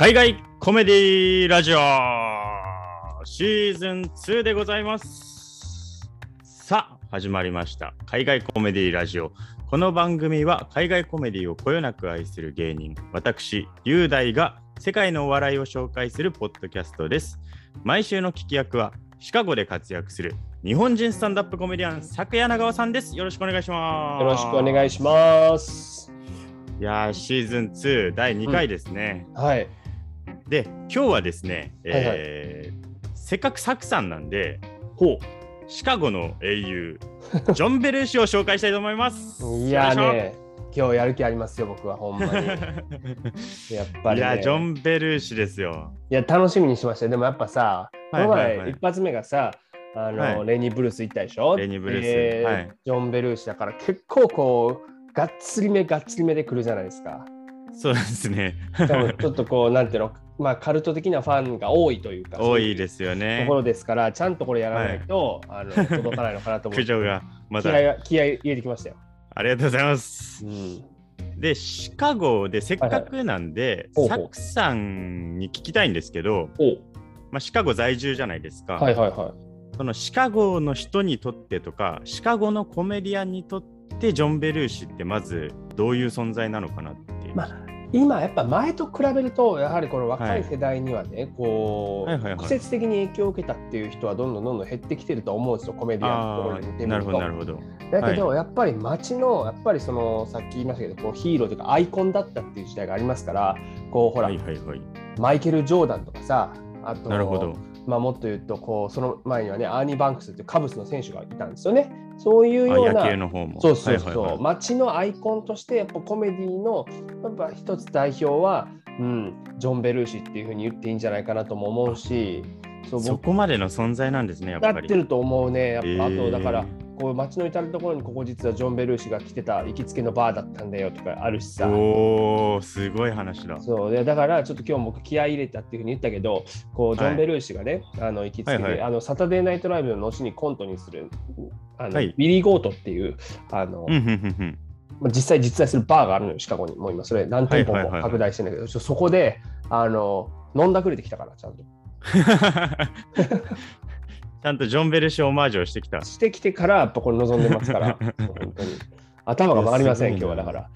海外コメディラジオシーズン2でございます。さあ、始まりました。海外コメディラジオ。この番組は海外コメディをこよなく愛する芸人、私、雄大が世界のお笑いを紹介するポッドキャストです。毎週の聞き役はシカゴで活躍する日本人スタンダップコメディアン、作谷長尾さんです。よろしくお願いします。よろしくお願いします。いやーシーズン2第2回ですね。はい。で今日はですね、えーせっかくサクさんなんでほシカゴの英雄ジョン・ベルーシを紹介したいと思います。う。いやね、今日やる気ありますよ、僕はほんまに。やっぱり、ね。いやジョン・ベルーシですよ。いや、楽しみにしましたよ。でもやっぱさ、はいはいはい前、一発目がさ、あの、はいレニー・ブルース行ったでしょ？レニーブルースではいジョン・ベルーシだから結構こう、がっつりめがっつりめで来るじゃないですか。そうですね。しかもちょっとこう、なんていうの、まあカルト的なファンが多いというか、多いですよとねこ。ろですから、ちゃんとこれやらないと、あの届かないのかなと思って。苦情がまた気合入れてきましたよ。ありがとうございます。うん。でシカゴでせっかくなんで、はいはいサクさんに聞きたいんですけど、おまあ、シカゴ在住じゃないですか。はいはいはい。そのシカゴの人にとってとかシカゴのコメディアンにとってジョン・ベルーシってまずどういう存在なのかなっていう。ま今やっぱ前と比べるとやはりこの若い世代にはね、こう、はいはいはい季節的に影響を受けたっていう人はどんどんどんどん減ってきてると思うんですよコメディアンのところあにるなるほど。だけど、やっぱり街のやっぱりそのさっき言いましたけどこうヒーローというかアイコンだったっていう時代がありますからこうほら、はいはいはい。マイケル・ジョーダンとかさあとなるほど。まあ、もっと言うとこうその前にはねアーニー・バンクスっていうカブスの選手がいたんですよね。そういうようあな。そうそうそう、はいはいはい街のアイコンとしてやっぱコメディのやっぱ一つ代表は、うん、ジョン・ベルーシっていうふうに言っていいんじゃないかなとも思うしそうそ僕こまでの存在なんですね、やっなぱり。ってると思うねやっぱ、えーあとだからこう街の至る所にここ実はジョン・ベルーシが来てた行きつけのバーだったんだよとかあるしさ。おお、すごい話だ。そうでだからちょっと今日僕気合い入れたっていうふうに言ったけどこうジョン・ベルーシがね、あの行きつけで、はいはいあのサタデーナイトライブの後にコントにするあの、はいビリー・ゴートっていうあの、実際実在するバーがあるのよ、シカゴに。もう今、それ何店舗も拡大してるんだけど、そこであの飲んだくれてきたから、ちゃんと。ちゃんとジョン・ベルーシオマージュをしてきた。してきてから、やっぱこれ望んでますから、本当に。頭が回りません、今日はだから。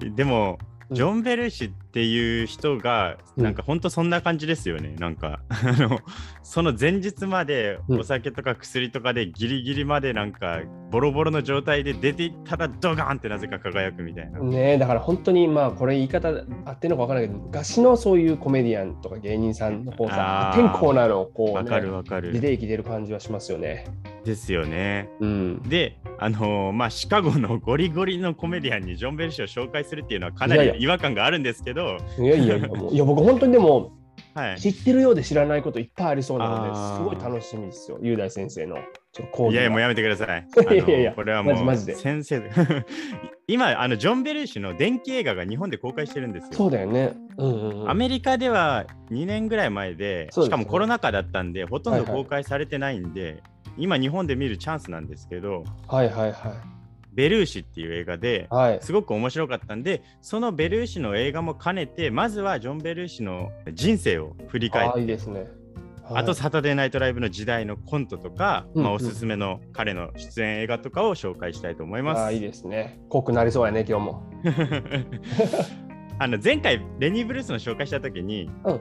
でも、うんジョン・ベルーシっていう人が、うんなんか本当そんな感じですよね。なんか、あの、その前日までうんお酒とか薬とかでギリギリまでなんかボロボロの状態で出ていったらドガーンってなぜか輝くみたいな。ねだから本当に、まあ、これ言い方合ってるのか分からないけど、昔のそういうコメディアンとか芸人さんのこうさ、天候なのをこう、わかるね、わかる。出てきてる感じはしますよね。ですよね。うん。で、あのーまあ、シカゴのゴリゴリのコメディアンにジョン・ベルーシを紹介するっていうのはかないやいやり違和感があるんですけど、いやいやいや、もういや僕本当にでも、はい。知ってるようで知らないこといっぱいありそうなので、すごい楽しみですよ、雄大先生のいやいや、もうやめてください。いやいやこれはもうマジマジで先生。今、あのジョン・ベルーシの電気映画が日本で公開してるんですよ。そうだよね。うんうんうん、アメリカでは2年ぐらい前で、しかもコロナ禍だったんで、ほとんどはいはい公開されてないんで、今、日本で見るチャンスなんですけど、はいはいはい。ベルーシっていう映画で、はい。すごく面白かったんで、そのベルーシの映画も兼ねて、まずはジョン・ベルーシの人生を振り返って、いいですね。はいあと、サタデーナイトライブの時代のコントとか、うんまあ、おすすめの彼の出演映画とかを紹介したいと思います。ああ、いいですね。濃くなりそうやね、今日も。あの前回レニー・ブルースの紹介した時に、うん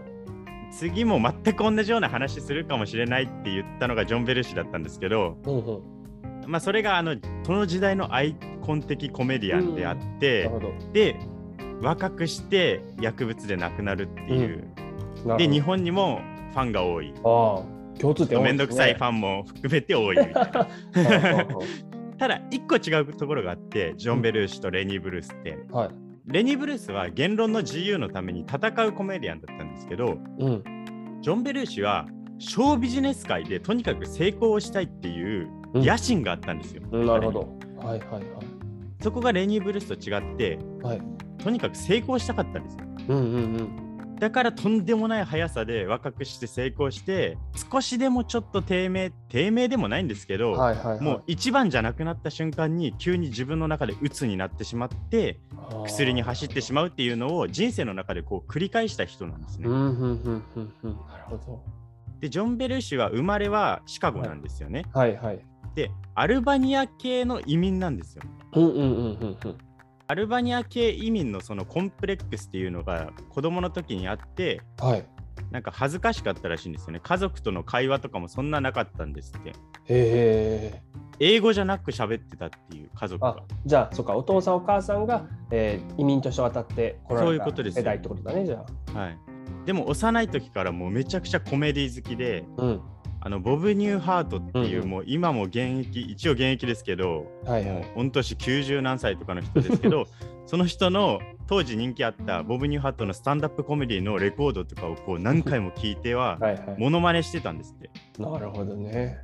次も全く同じような話するかもしれないって言ったのがジョン・ベルーシだったんですけど、うんうん。まあ、それがあのその時代のアイコン的コメディアンであっなてる、ほど。で若くして薬物で亡くなるっていう、で日なるほ本にもファンが多い共通点多いめんどくさいファンも含めて多いみたいなン。ただ一個違うところがあってジョン・ベルーシとレニー・ブルースってはい。レニー・ブルースは言論の自由のために戦うコメディアンだったんですけどうん。ジョン・ベルーシはショービジネス界でとにかく成功をしたいっていううん野心があったんですよ。うんなるほど。はいはいそこがレニー・ブルースと違ってはい。はい。とにかく成功したかったんですよ。うんうんうん。だからとんでもない速さで若くして成功して少しでもちょっと低迷低迷でもないんですけど、はいはいはい、もう一番じゃなくなった瞬間に急に自分の中で鬱になってしまって薬に走ってしまうっていうのを人生の中でこう繰り返した人なんですね。うんうんうんうんうんなるほど。でジョン・ベルーシは生まれはシカゴなんですよね。はいはい。でアルバニア系の移民なんですよ。うんうんうんうんうん。アルバニア系移民のそのコンプレックスっていうのが子供の時にあってはい。なんか恥ずかしかったらしいんですよね。家族との会話とかもそんななかったんですって。へえ。英語じゃなく喋ってたっていう家族あが。じゃあそうかお父さんお母さんが、えー移民として渡ってこらそういれたうことですよ世代ってことだねじゃはい。でも幼い時からもうめちゃくちゃコメディ好きで、あ。うん。あのボブ・ニューハートっていう、うんうんもう今も現役、一応現役ですけど、もうはいはい。御年90何歳とかの人ですけど、その人の当時人気あったボブ・ニューハートのスタンダップコメディのレコードとかをこう何回も聞いては、はいはい。モノマネしてたんですって。なるほどね。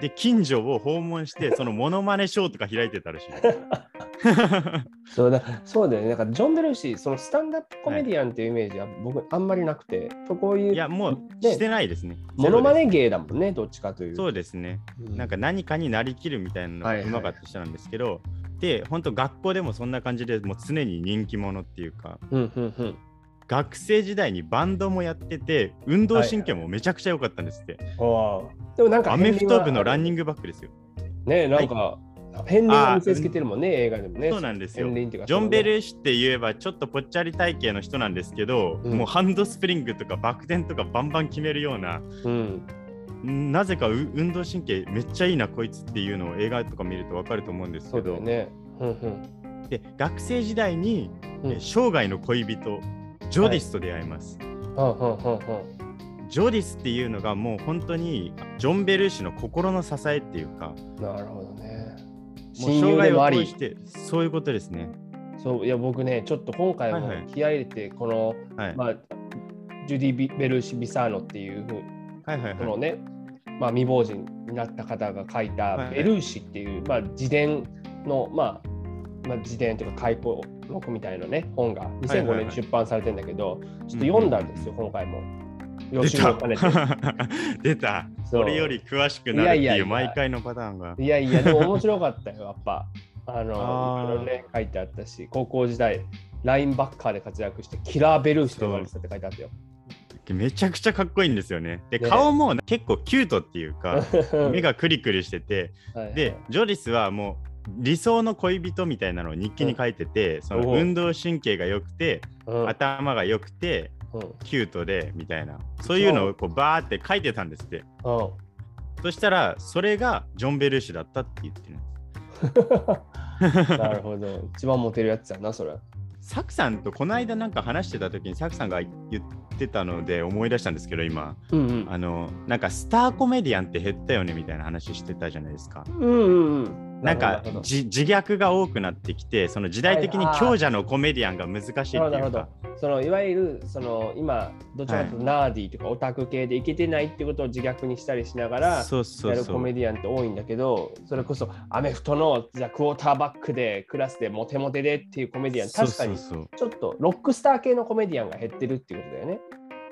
で、近所を訪問して、そのモノマネショーとか開いてたらしい。そうだそうだよね。なんかジョン・ベルーシー、そのスタンダップコメディアンっていうイメージは僕あんまりなくて、こういういや、もうねしてないですね。モノマゼロネ芸だもんね、どっちかという。そうですね。うんなんか何かになりきるみたいなのはいはいがうまかった人なんですけど、で、本当学校でもそんな感じでもう常に人気者っていうか、うんうんうん。学生時代にバンドもやってて、運動神経もめちゃくちゃ良かったんですって。ああ。でもなんかアメフト部のランニンングバックですよ。グ。ね、なんか、片鱗を見せつけてるもんね、映画でもね。そうなんですよ。ジョン・ベルシって言えばちょっとぽっちゃり体型の人なんですけど、うんもうハンドスプリングとかバク転とかバンバン決めるような、うん。んなぜかう運動神経めっちゃいいなこいつっていうのを映画とか見ると分かると思うんですそけど、ね。うんうん。で学生時代に、生涯の恋人ジョディスと出会います、ジョディスっていうのがもう本当にジョン・ベルーシの心の支えっていうかなるほどね。もう生涯を通し、てそういうことですね。そういや僕ね、ちょっと今回もはいはい。気合い入れて、この、はい、まあ、ジュディ・ビベルーシ・ビサーノっていう、はいはいはい。このね、まあ、未亡人になった方が書いたはい。ベルーシっていう、まあ、自伝の、まあ、まあ、自伝というか解剖録みたいなね、本がはい2005はい。年に出版されてんだけど、ちょっと読んだんですよ、今回も。予出習を兼ねて。た 出た。そう。俺より詳しくなるっていう毎回のパターンが。いやいや、でも面白かったよ、やっぱ。あの、あね、書いてあったし、高校時代、ラインバッカーで活躍して、キラーベルーシと呼ばれてたって書いてあったよ。めちゃくちゃかっこいいんですよね。でね顔も結構キュートっていうか 目がクリクリしてて。はいはいで、ジョディスはもう理想の恋人みたいなのを日記に書いてて、そのおう運動神経が良くて、うん頭が良くて、うんキュートでみたいな、そういうのをこうバーって書いてたんですって。うんそしたら、それがジョン・ベルーシだったって言ってるんです。なるほど。一番モテるやつやな、それ。サクさんとこの間なんか話してた時にサクさんが言ってたので思い出したんですけど今うんうん。あのなんかスターコメディアンって減ったよねみたいな話してたじゃないですか。うんうんうん。なんか自虐が多くなってきてその時代的にはい強者のコメディアンが難しいっていうか。そのいわゆるその今どちらかというとナーディーとかオタク系でいけてないっていうことを自虐にしたりしながらそうそやるコメディアンって多いんだけどそれこそアメフトのじゃあクォーターバックでクラスでモテモテでっていうコメディアン確かにちょっとロックスター系のコメディアンが減ってるっていうことだよね。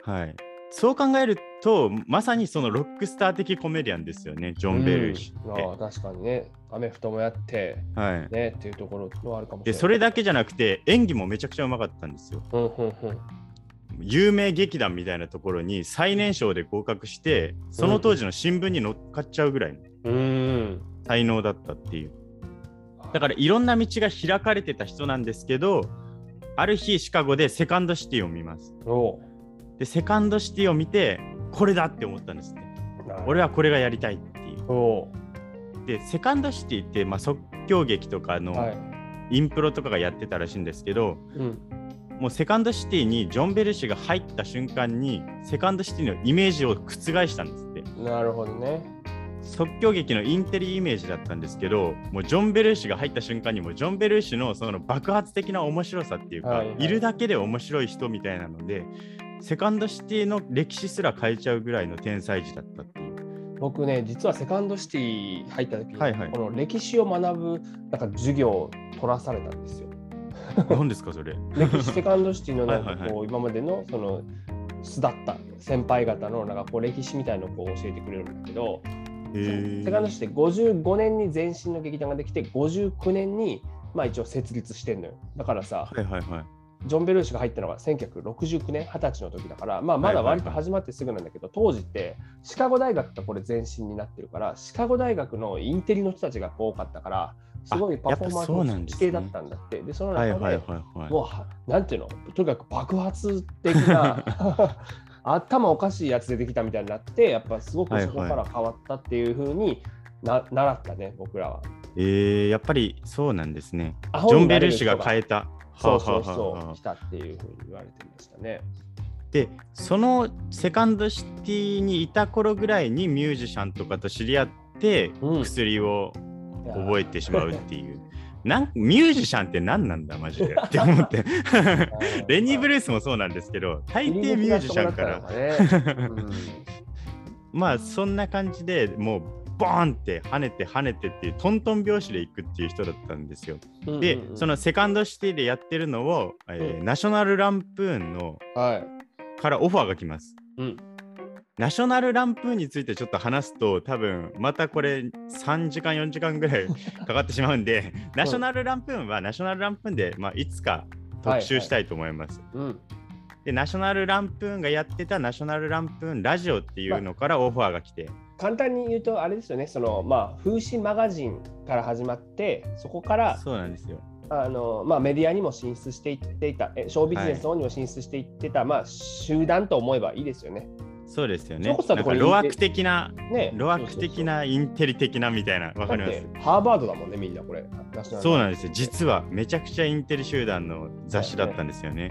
はい。そう考えるとまさにそのロックスター的コメディアンですよね。ジョン・ベルーシって、うんああ確かにね。アメフトもやって。はい。ねっていうところもあるかもしれない。でそれだけじゃなくて演技もめちゃくちゃうまかったんですよ。うんうんうん。有名劇団みたいなところに最年少で合格してその当時の新聞に載っかっちゃうぐらいのうん。才能だったっていう。だからいろんな道が開かれてた人なんですけどある日シカゴでセカンドシティを見ます。お。でセカンドシティを見てこれだって思ったんですね。俺はこれがやりたいっていう。おでセカンドシティって、まあ、即興劇とかのはい。インプロとかがやってたらしいんですけど、うん。もうセカンドシティにジョン・ベル氏が入った瞬間にセカンドシティのイメージを覆したんですって。なるほどね。即興劇のインテリイメージだったんですけどもうジョン・ベルーシが入った瞬間にもうジョン・ベルーシのその爆発的な面白さっていうか、はいはい。いるだけで面白い人みたいなのでセカンドシティの歴史すら変えちゃうぐらいの天才児だったっていう。僕ね、実はセカンドシティ入った時に、はいはいこの歴史を学ぶなんか授業を取らされたんですよ。何ですかそれ 歴史セカンドシティのなんかはいはいこう今までのその巣立った先輩方のなんかこう歴史みたいのをこう教えてくれるんだけど、へセカンドシティ55年に前身の劇団ができて59年にまあ一応設立してんのよだからさ、はいはいはい。ジョン・ベルーシが入ったのが1969年20歳の時だから、まあ、まだ割と始まってすぐなんだけど、当時ってシカゴ大学がこれ前身になってるからシカゴ大学のインテリの人たちが多かったからすごいパフォーマンスの地形だったんだってでその中で、はいはいはいはい。もうはなんていうの？とにかく爆発的な 頭おかしいやつ出てきたみたいになってやっぱすごくそこから変わったっていうふうにな習ったね僕らは。えー、やっぱりそうなんですね。アジョン・ベルーシが変えた。そうそうそう来たっていうふうに言われてましたね。でそのセカンドシティにいた頃ぐらいにミュージシャンとかと知り合ってうん薬を覚えてしまうっていう。なんミュージシャンって何なんだマジでって思って レニー・ブルースもそうなんですけど大抵ミュージシャンからね。まあそんな感じでもうボーンって跳ねて跳ねてっていうトントン拍子で行くっていう人だったんですよ。うんで、うんうんそのセカンドシティでやってるのを、えーうんナショナルランプーンのはい。からオファーが来ます。うんナショナルランプーンについてちょっと話すと多分またこれ3時間4時間ぐらいかかってしまうんで、ナショナルランプーンはナショナルランプーンで、まあ、いつか特集したいと思います。うん。で、ナショナルランプーンがやってたナショナルランプーンラジオっていうのからオファーが来て、簡単に言うとあれですよね。そのまあ風刺マガジンから始まってそこからそうなんですよ。あのまあメディアにも進出していっていた、えショービジネスの方にも進出していってた、まあ集団と思えばいいですよね。そうですよねなんか路悪的な、ね。路悪的なインテリ的なみたいな、わかります？てハーバードだもんねみんなこれ。そうなんですよ。実はめちゃくちゃインテリ集団の雑誌だったんですよね。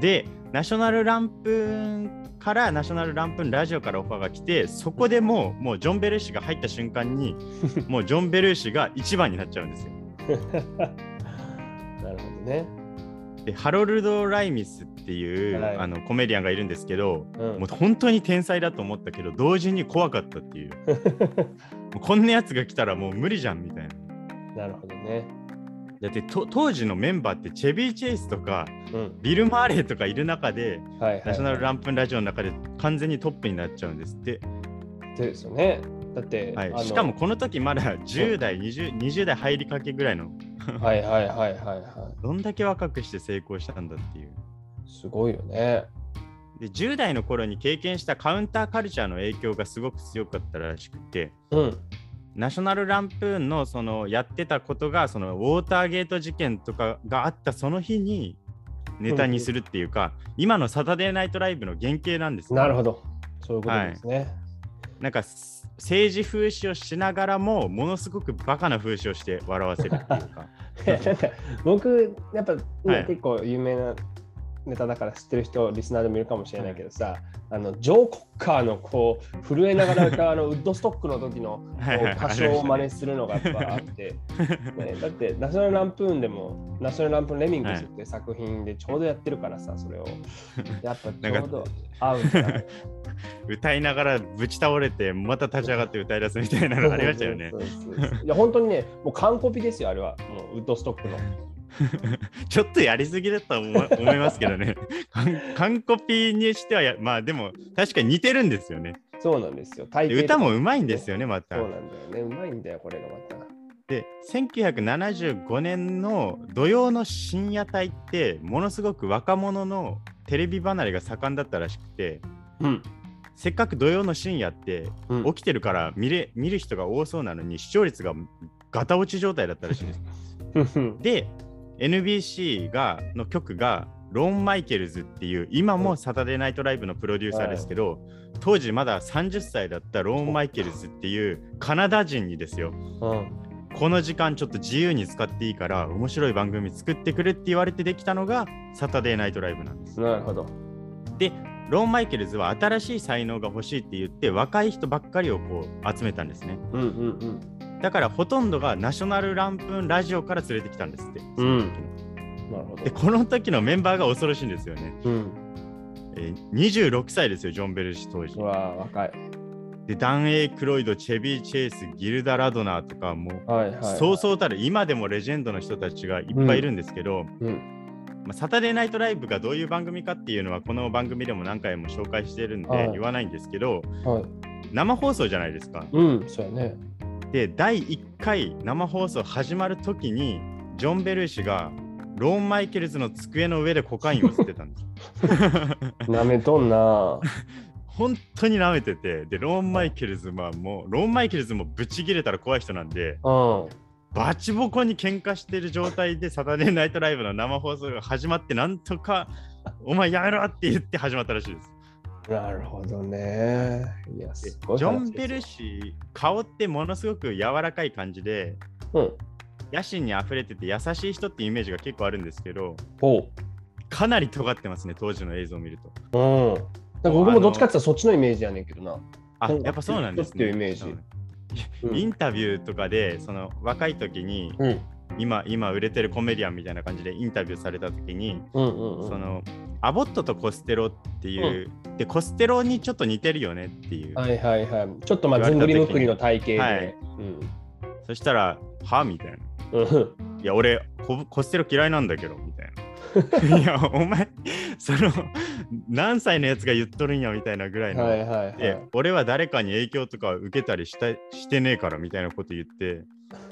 で、ナショナルランプからナショナルランプーンラジオからオファーが来て、そこでもう もうジョン・ベルーシが入った瞬間に、もうジョン・ベルーシが一番になっちゃうんですよ。なるほどね。で、ハロルド・ライミスっていう、はいあのコメディアンがいるんですけど、うんもう本当に天才だと思ったけど、同時に怖かったっていう。もうこんなやつが来たらもう無理じゃんみたいな。なるほどね。だってと当時のメンバーってチェビー・チェイスとかうん。ビル・マーレーとかいる中で、はいはい、ナショナルランプンラジオの中で完全にトップになっちゃうんですって。そうですよね。だって、はいしかもこの時まだ10代、20, 20代入りかけぐらいの、はいはいはいはいは どんだけ若くして成功したんだっていう。い。すごいよね。で10代の頃に経験したカウンターカルチャーの影響がすごく強かったらしくて、うん。ナショナルランプーンのそのやってたことがそのウォーターゲート事件とかがあったその日にネタにするっていうか、今のサタデーナイトライブの原型なんですよなるほど。そういうことですね。なんかす政治風刺をしながらもものすごくバカな風刺をして笑わせるっていうか 僕、やっぱ、ねはい結構有名なネタだから知ってる人、リスナーでもいるかもしれないけどさ、あのジョー・コッカーのこう震えながら歌うあのウッドストックの時の 歌唱を真似するのがやっぱあって、ね、だってナショナルランプーンでもナショナルランプーンレミングスって作品でちょうどやってるからさ、それを。やっぱちょうど合う 歌いながらぶち倒れてまた立ち上がって歌い出すみたいなのありましたよね。いや本当にね、もう完コピですよ、あれは。もうウッドストックの。ちょっとやりすぎだと思い 思いますけどね。完完コピにしてはやまあでも確かに似てるんですよね。そうなんですよ。歌もうまいんですよねまたそう。なんだよね。うまいんだよ、これがまた。で1975年の土曜の深夜帯ってものすごく若者のテレビ離れが盛んだったらしくてうん。せっかく土曜の深夜ってうん起きてるから見れ見る人が多そうなのに視聴率がガタ落ち状態だったらしいんです。で NBC がの局がローン・マイケルズっていう今もサタデーナイトライブのプロデューサーですけど、当時まだ30歳だったローン・マイケルズっていうカナダ人にですようん。この時間ちょっと自由に使っていいから面白い番組作ってくれって言われてできたのがサタデーナイトライブなんです。なるほど。でローン・マイケルズは新しい才能が欲しいって言って若い人ばっかりをこう集めたんですね。うんうんうん。だからほとんどがナショナルランプーンラジオから連れてきたんですって。その時になるほどで。この時のメンバーが恐ろしいんですよね。うん。えー26歳ですよ、ジョン・ベルシ当時う。わ若い。で、ダン・エイ・クロイド、チェビー・チェイス、ギルダ・ラドナーとかもう、はいはい。そうそうたる今でもレジェンドの人たちがいっぱいいるんですけど、うん。まあ、サタデーナイトライブがどういう番組かっていうのはこの番組でも何回も紹介してるんはいで言わないんですけど、はい。生放送じゃないですか。うん、そうやね。で第1回生放送始まる時にジョン・ベルーシがローン・マイケルズの机の上でコカインを吸ってたんです。なめとんな。本当に舐めててでローン・マイケルズはもうローン・マイケルズもブチ切れたら怖い人なんでうん。バチボコに喧嘩してる状態でサタデーナイトライブの生放送が始まってなんとかお前やめろって言って始まったらしいです。なるほどね。いや、ですごいジョン・話ですよベルシ顔ってものすごく柔らかい感じでうん。野心に溢れてて優しい人ってイメージが結構あるんですけどほかなり尖ってますね当時の映像を見ると。う。うん。なんか僕もどっちかって言ったらそっちのイメージやねんけどな。あやっぱそうなんですっていね。うイメージ インタビューとかでその若い時にうん。今今売れてるコメディアンみたいな感じでインタビューされた時に、うんうんうん。そのアボットとコステロっていう、でコステロにちょっと似てるよねっていう、はいはいはい。ちょっとまあずんぐりむっくりの体型で。はいそしたらはみたいなうん。うん。いや俺ココステロ嫌いなんだけどみたいな いやお前その何歳のやつが言っとるんやみたいなぐらいの、はいはいはい。で俺は誰かに影響とか受けたりしたしてねえからみたいなこと言って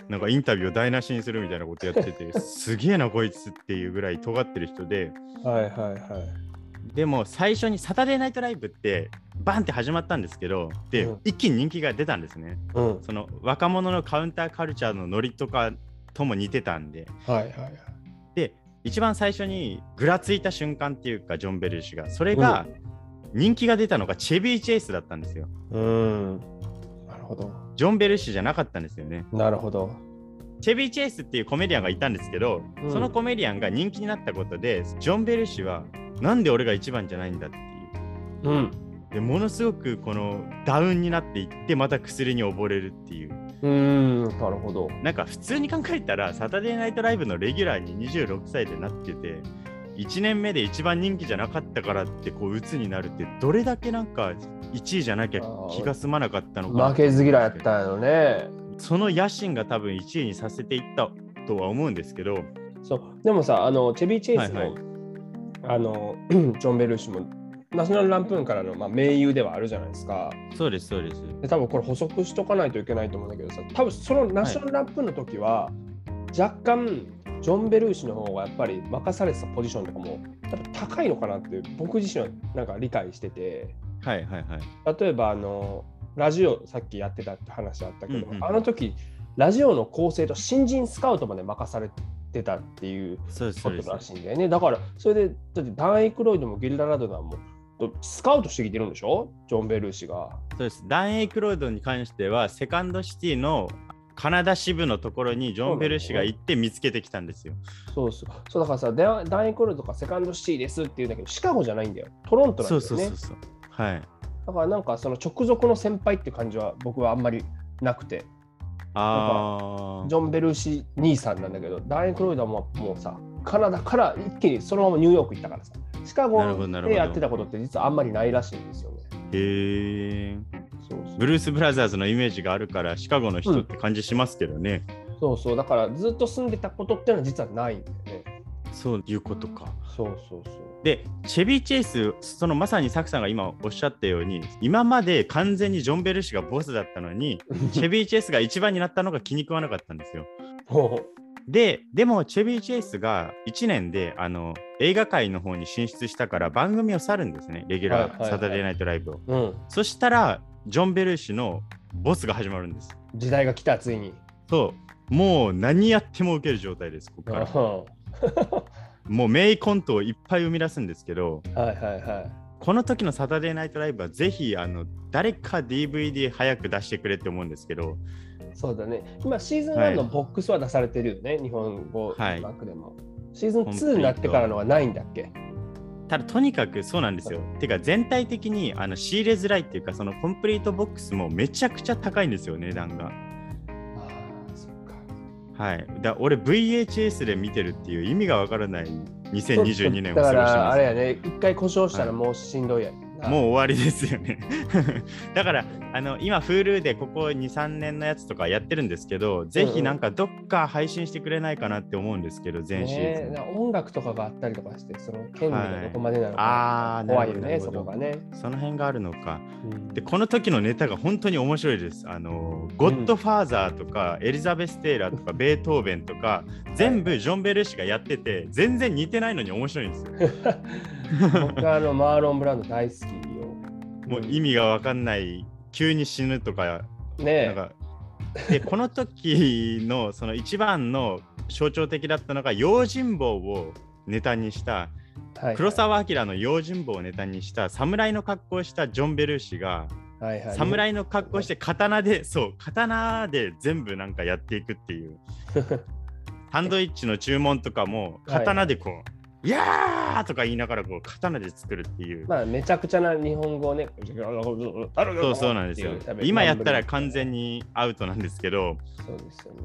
なんかインタビューを台無しにするみたいなことやってて すげえなこいつっていうぐらい尖ってる人ではいはいはい。でも最初にサタデーナイトライブってバンって始まったんですけどで、うん一気に人気が出たんですねうん。その若者のカウンターカルチャーのノリとかとも似てたんではいはいはい。で一番最初にぐらついた瞬間っていうかジョン・ベルシュがそれが人気が出たのがチェビー・チェイスだったんですようん。ほど。ジョン・ベルシュじゃなかったんですよねなるほど。チェビー・チェイスっていうコメディアンがいたんですけど、うんそのコメディアンが人気になったことでジョン・ベルシュはなんで俺が一番じゃないんだっていううん。でものすごくこのダウンになっていってまた薬に溺れるっていううん。なるほど。なんか普通に考えたらサタデーナイトライブのレギュラーに26歳でなってて1年目で一番人気じゃなかったからってこう鬱になるってどれだけなんか1位じゃなきゃ気が済まなかったのか負けず嫌いやったんやろね。その野心が多分1位にさせていったとは思うんですけどそう。でもさ、あの、チェビー・チェイスの、はいはいあの、ジョン・ベルーシも、ナショナル・ランプーンからの、まあ、盟友ではあるじゃないですか。そうですそうですで多分これ補足しとかないといけないと思うんだけどさ多分そのナショナルランプーンの時は、若干ジョン・ベルーシの方がやっぱり任されてたポジションとかも高いのかなって僕自身はなんか理解してて。はいはいはい。例えばあのラジオさっきやってたって話あったけど、うん。うんあの時ラジオの構成と新人スカウトまで任されてたっていうことらしいんだよね。だからそれでだってダン・エイクロイドもゲリラ・ラドナーもスカウトしてきてるんでしょ？ジョン・ベルーシが。そうです。ダン・エイクロイドに関してはセカンドシティのカナダ支部のところにジョン・ベルシが行って見つけてきたんですよ。そうそう。そうだからさ、ダダンエンコルとかセカンドシティですって言うんだけど、シカゴじゃないんだよ。トロントなんだよね。そうそうそう。はい。だからなんかその直属の先輩って感じは僕はあんまりなくて、あジョン・ベルーシ兄さんなんだけど、ダンエンコルイドはもうもうさ、カナダから一気にそのままニューヨーク行ったからさ、シカゴでやってたことって実はあんまりないらしいんですよね。ーへえ。そうそうブルース・ブラザーズのイメージがあるからシカゴの人って感じしますけどね。そうそう。だからずっと住んでたことっていうのは実はないんだよね。そういうことか。そうそうそう。で、チェビー・チェイス、そのまさにサクさんが今おっしゃったように、今まで完全にジョン・ベル氏がボスだったのに、チェビー・チェイスが一番になったのが気に食わなかったんですよ。ほで、でもチェビー・チェイスが1年であの映画界の方に進出したから番組を去るんですね、レギュラー、サタデーナイトライブを。ううん。そしたら、ジョン・ベル氏のボスが始まるんです。時代が来た、ついに。そう、もう何やっても受ける状態です、ここから。う もう名コントをいっぱい生み出すんですけど、んはいはいはい。この時のサタデーナイトライブはぜひあの誰か DVD 早く出してくれって思うんですけど、そうだね。今、シーズン1はいのボックスは出されてるよね、日本語はい枠でも。シーズン2になってからのはないんだっけ？ただとにかくそうなんですよ。てか全体的にあの仕入れづらいっていうか、そのコンプリートボックスもめちゃくちゃ高いんですよ、値段が。ああ、そっか。はい。だ俺 VHS で見てるっていう意味がわからない2022年をだか過ごしてら、ます。あれやね、一回故障したらもうしんどいやね。もう終わりですよね だからあの今 Hulu でここ23年のやつとかやってるんですけど、ぜひなんかどっか配信してくれないかなって思うんですけど全シーズン、ね、音楽とかがあったりとかしてその権利がどこまでなのか、はい、怖いよねそこがね。その辺があるのか、うん、でこの時のネタが本当に面白いです。あのゴッドファーザーとか、エリザベス・テイラーとかベートーベンとか全部ジョン・ベル氏がやってて全然似てないのに面白いんですよ。僕あのマーロン・ブランド大好き。よもう意味が分かんない。急に死ぬとかねなんかでこの時のその一番の象徴的だったのが用心棒をネタにした、はい、黒澤明の用心棒をネタにした侍の格好をしたジョン・ベルーシが、はいはい、侍の格好して刀で、そう刀で全部なんかやっていくっていう。サンドイッチの注文とかも刀でこう、はいいやーとか言いながらこう刀で作るっていう。まあめちゃくちゃな日本語をね。そうそうなんですよ。今やったら完全にアウトなんですけど。そうですよね。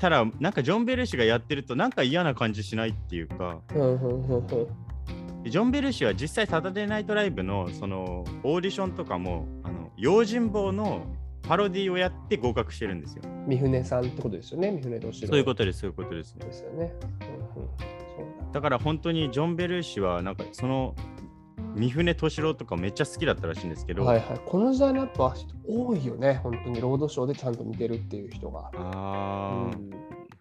ただなんかジョン・ベルシがやってるとなんか嫌な感じしないっていうか。ジョン・ベルシは実際サタデーナイトライブのそのオーディションとかもあの用心棒のパロディをやって合格してるんですよ。三船さんってことですよね、三船敏郎。そういうことです、そういうことです。ですよね。うんうんだから本当にジョン・ベルー氏はなんかその三船敏郎とかめっちゃ好きだったらしいんですけど、はいはい、この時代のやっぱ多いよね本当にロードショーでちゃんと見てるっていう人が。あうん、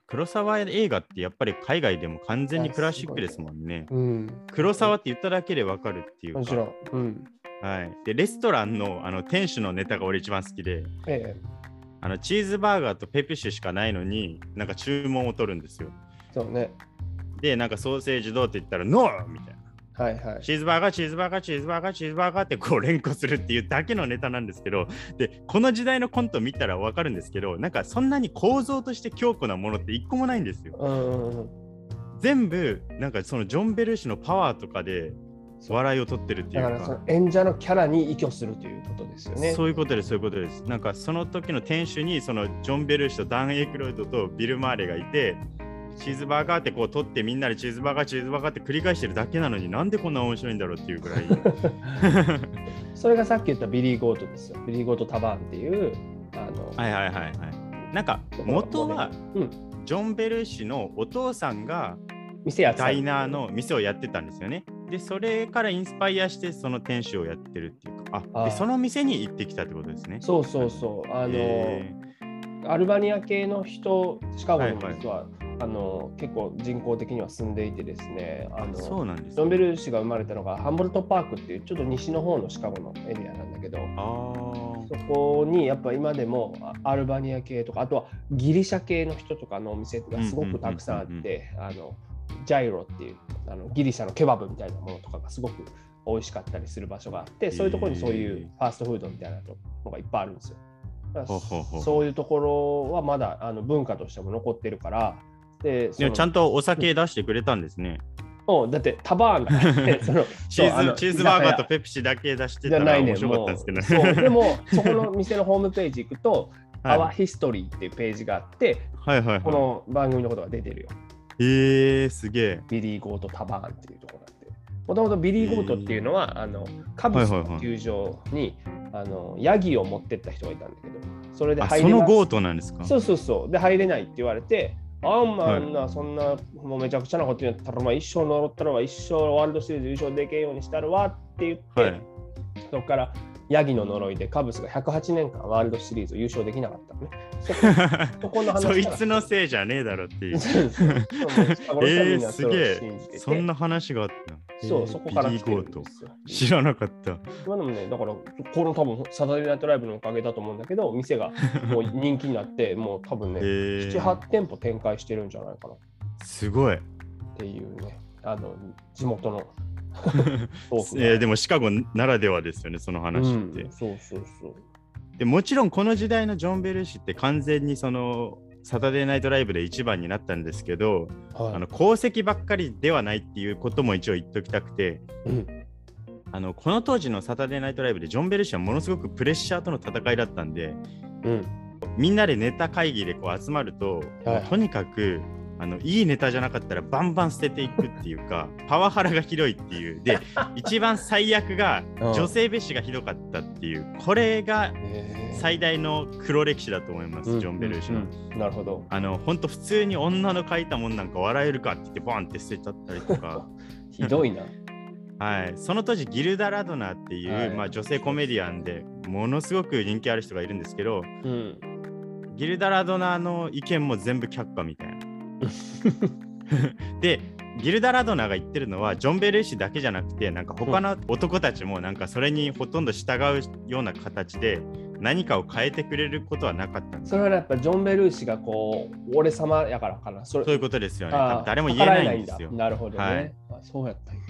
黒沢映画ってやっぱり海外でも完全にクラシックですもんね。うん、黒沢って言っただけでわかるっていうか。もちろん。うんはい、でレストランのあの店主のネタが俺一番好きで、ええ、あのチーズバーガーとペプシしかないのになんか注文を取るんですよ。そうね。で、なんかソーセージどうって言ったら、ノーみたいな。はいはい、チーズバーガー、チーズバーガー、チーズバーガー、チーズバーガーってこう連呼するっていうだけのネタなんですけど、で、この時代のコント見たらわかるんですけど、なんかそんなに構造として強固なものって一個もないんですよ。うん全部、なんかそのジョン・ベル氏のパワーとかで笑いを取ってるっていうか。演者のキャラに依拠するということですよね。そういうことです、そういうことです。なんかその時の店主にそのジョン・ベル氏とダン・エイクロイドとビル・マーレがいて、チーズバーガーってこう取ってみんなでチーズバーガーチーズバーガーって繰り返してるだけなのになんでこんな面白いんだろうっていうぐらい。それがさっき言ったビリー・ゴートですよ。ビリー・ゴート・タバーンっていうあのはいはいはいはい。なんか元は、ジョン・ベルーシのお父さんが店やダイナーの店をやってたんですよね。でそれからインスパイアしてその店主をやってるっていうか。あでその店に行ってきたってことですね。そうそうそう。あの、えー、アルバニア系の人シカゴの人は、はいはいあの結構人工的には住んでいてですねあのそうなんです、ね、ロンベル氏が生まれたのがハンボルトパークっていうちょっと西の方のシカゴのエリアなんだけどそこにやっぱ今でもアルバニア系とかあとはギリシャ系の人とかのお店がすごくたくさんあってジャイロっていうあのギリシャのケバブみたいなものとかがすごく美味しかったりする場所があってそういうところにそういうファーストフードみたいなのがいっぱいあるんですよ。そういうところはまだあの文化としても残ってるからでちゃんとお酒出してくれたんですね。うん、だって tavern が そのチーズチーズバーガーとペプシだけ出してたら面白かったんですけど、ね、でもそこの店のホームページ行くと「はい、Our History」っていうページがあって、はいはいはい、この番組のことが出てるよ。へえー、すげえ。ビリー・ゴート・タバーンっていうところなんで。もともとビリー・ゴートっていうのは、あのカブスの球場に、あのヤギを持ってった人がいたんだけど、それで入れそのゴートなんですか？そうそうそう。で、入れないって言われて、あんまんな、そんな、もうめちゃくちゃなこと言ったら、まあ、一生呪ったらは一生ワールドシリーズ優勝できんようにしたるわって言って、はい、そこからヤギの呪いでカブスが108年間ワールドシリーズ優勝できなかったのね。そこ の話そいつのせいじゃねえだろっていう。えー、すげえ。そんな話があった。そう、そこから来てるんですよ。知らなかった。まあでもね、だから、この多分サタデーナイトライブのおかげだと思うんだけど、店がもう人気になって、もう多分ね、7、8店舗展開してるんじゃないかな。すごい。っていうね、あの、地元の えー、でもシカゴならではですよね、その話って。うん、そうそうそう。でもちろんこの時代のジョン・ベル氏って完全にそのサタデーナイトライブで一番になったんですけど、はい、あの功績ばっかりではないっていうことも一応言っときたくて、うん、あのこの当時のサタデーナイトライブでジョン・ベル氏はものすごくプレッシャーとの戦いだったんで、うん、みんなでネタ会議でこう集まると、はい、とにかくあのいいネタじゃなかったらバンバン捨てていくっていうか パワハラがひどいっていうで一番最悪がうん女性蔑視がひどかったっていうこれが最大の黒歴史だと思います、ジョン・ベルーシの。うんうんなるほど。あの本当普通に女の書いたもんなんか笑えるかって言ってバンって捨てちゃったりとか、ひどいな。はい、その当時ギルダ・ラドナーっていう、はいまあ、女性コメディアンでものすごく人気ある人がいるんですけどうん。ギルダ・ラドナーの意見も全部却下みたいな。でギルダ・ラドナーが言ってるのはジョン・ベルーシだけじゃなくてなんか他の男たちもなんかそれにほとんど従うような形で何かを変えてくれることはなかったんですそれはやっぱジョン・ベルーシがこう、俺様やからかな。それそういうことですよね。誰も言えないんですよ。なるほどね。はい。あそうやったんや。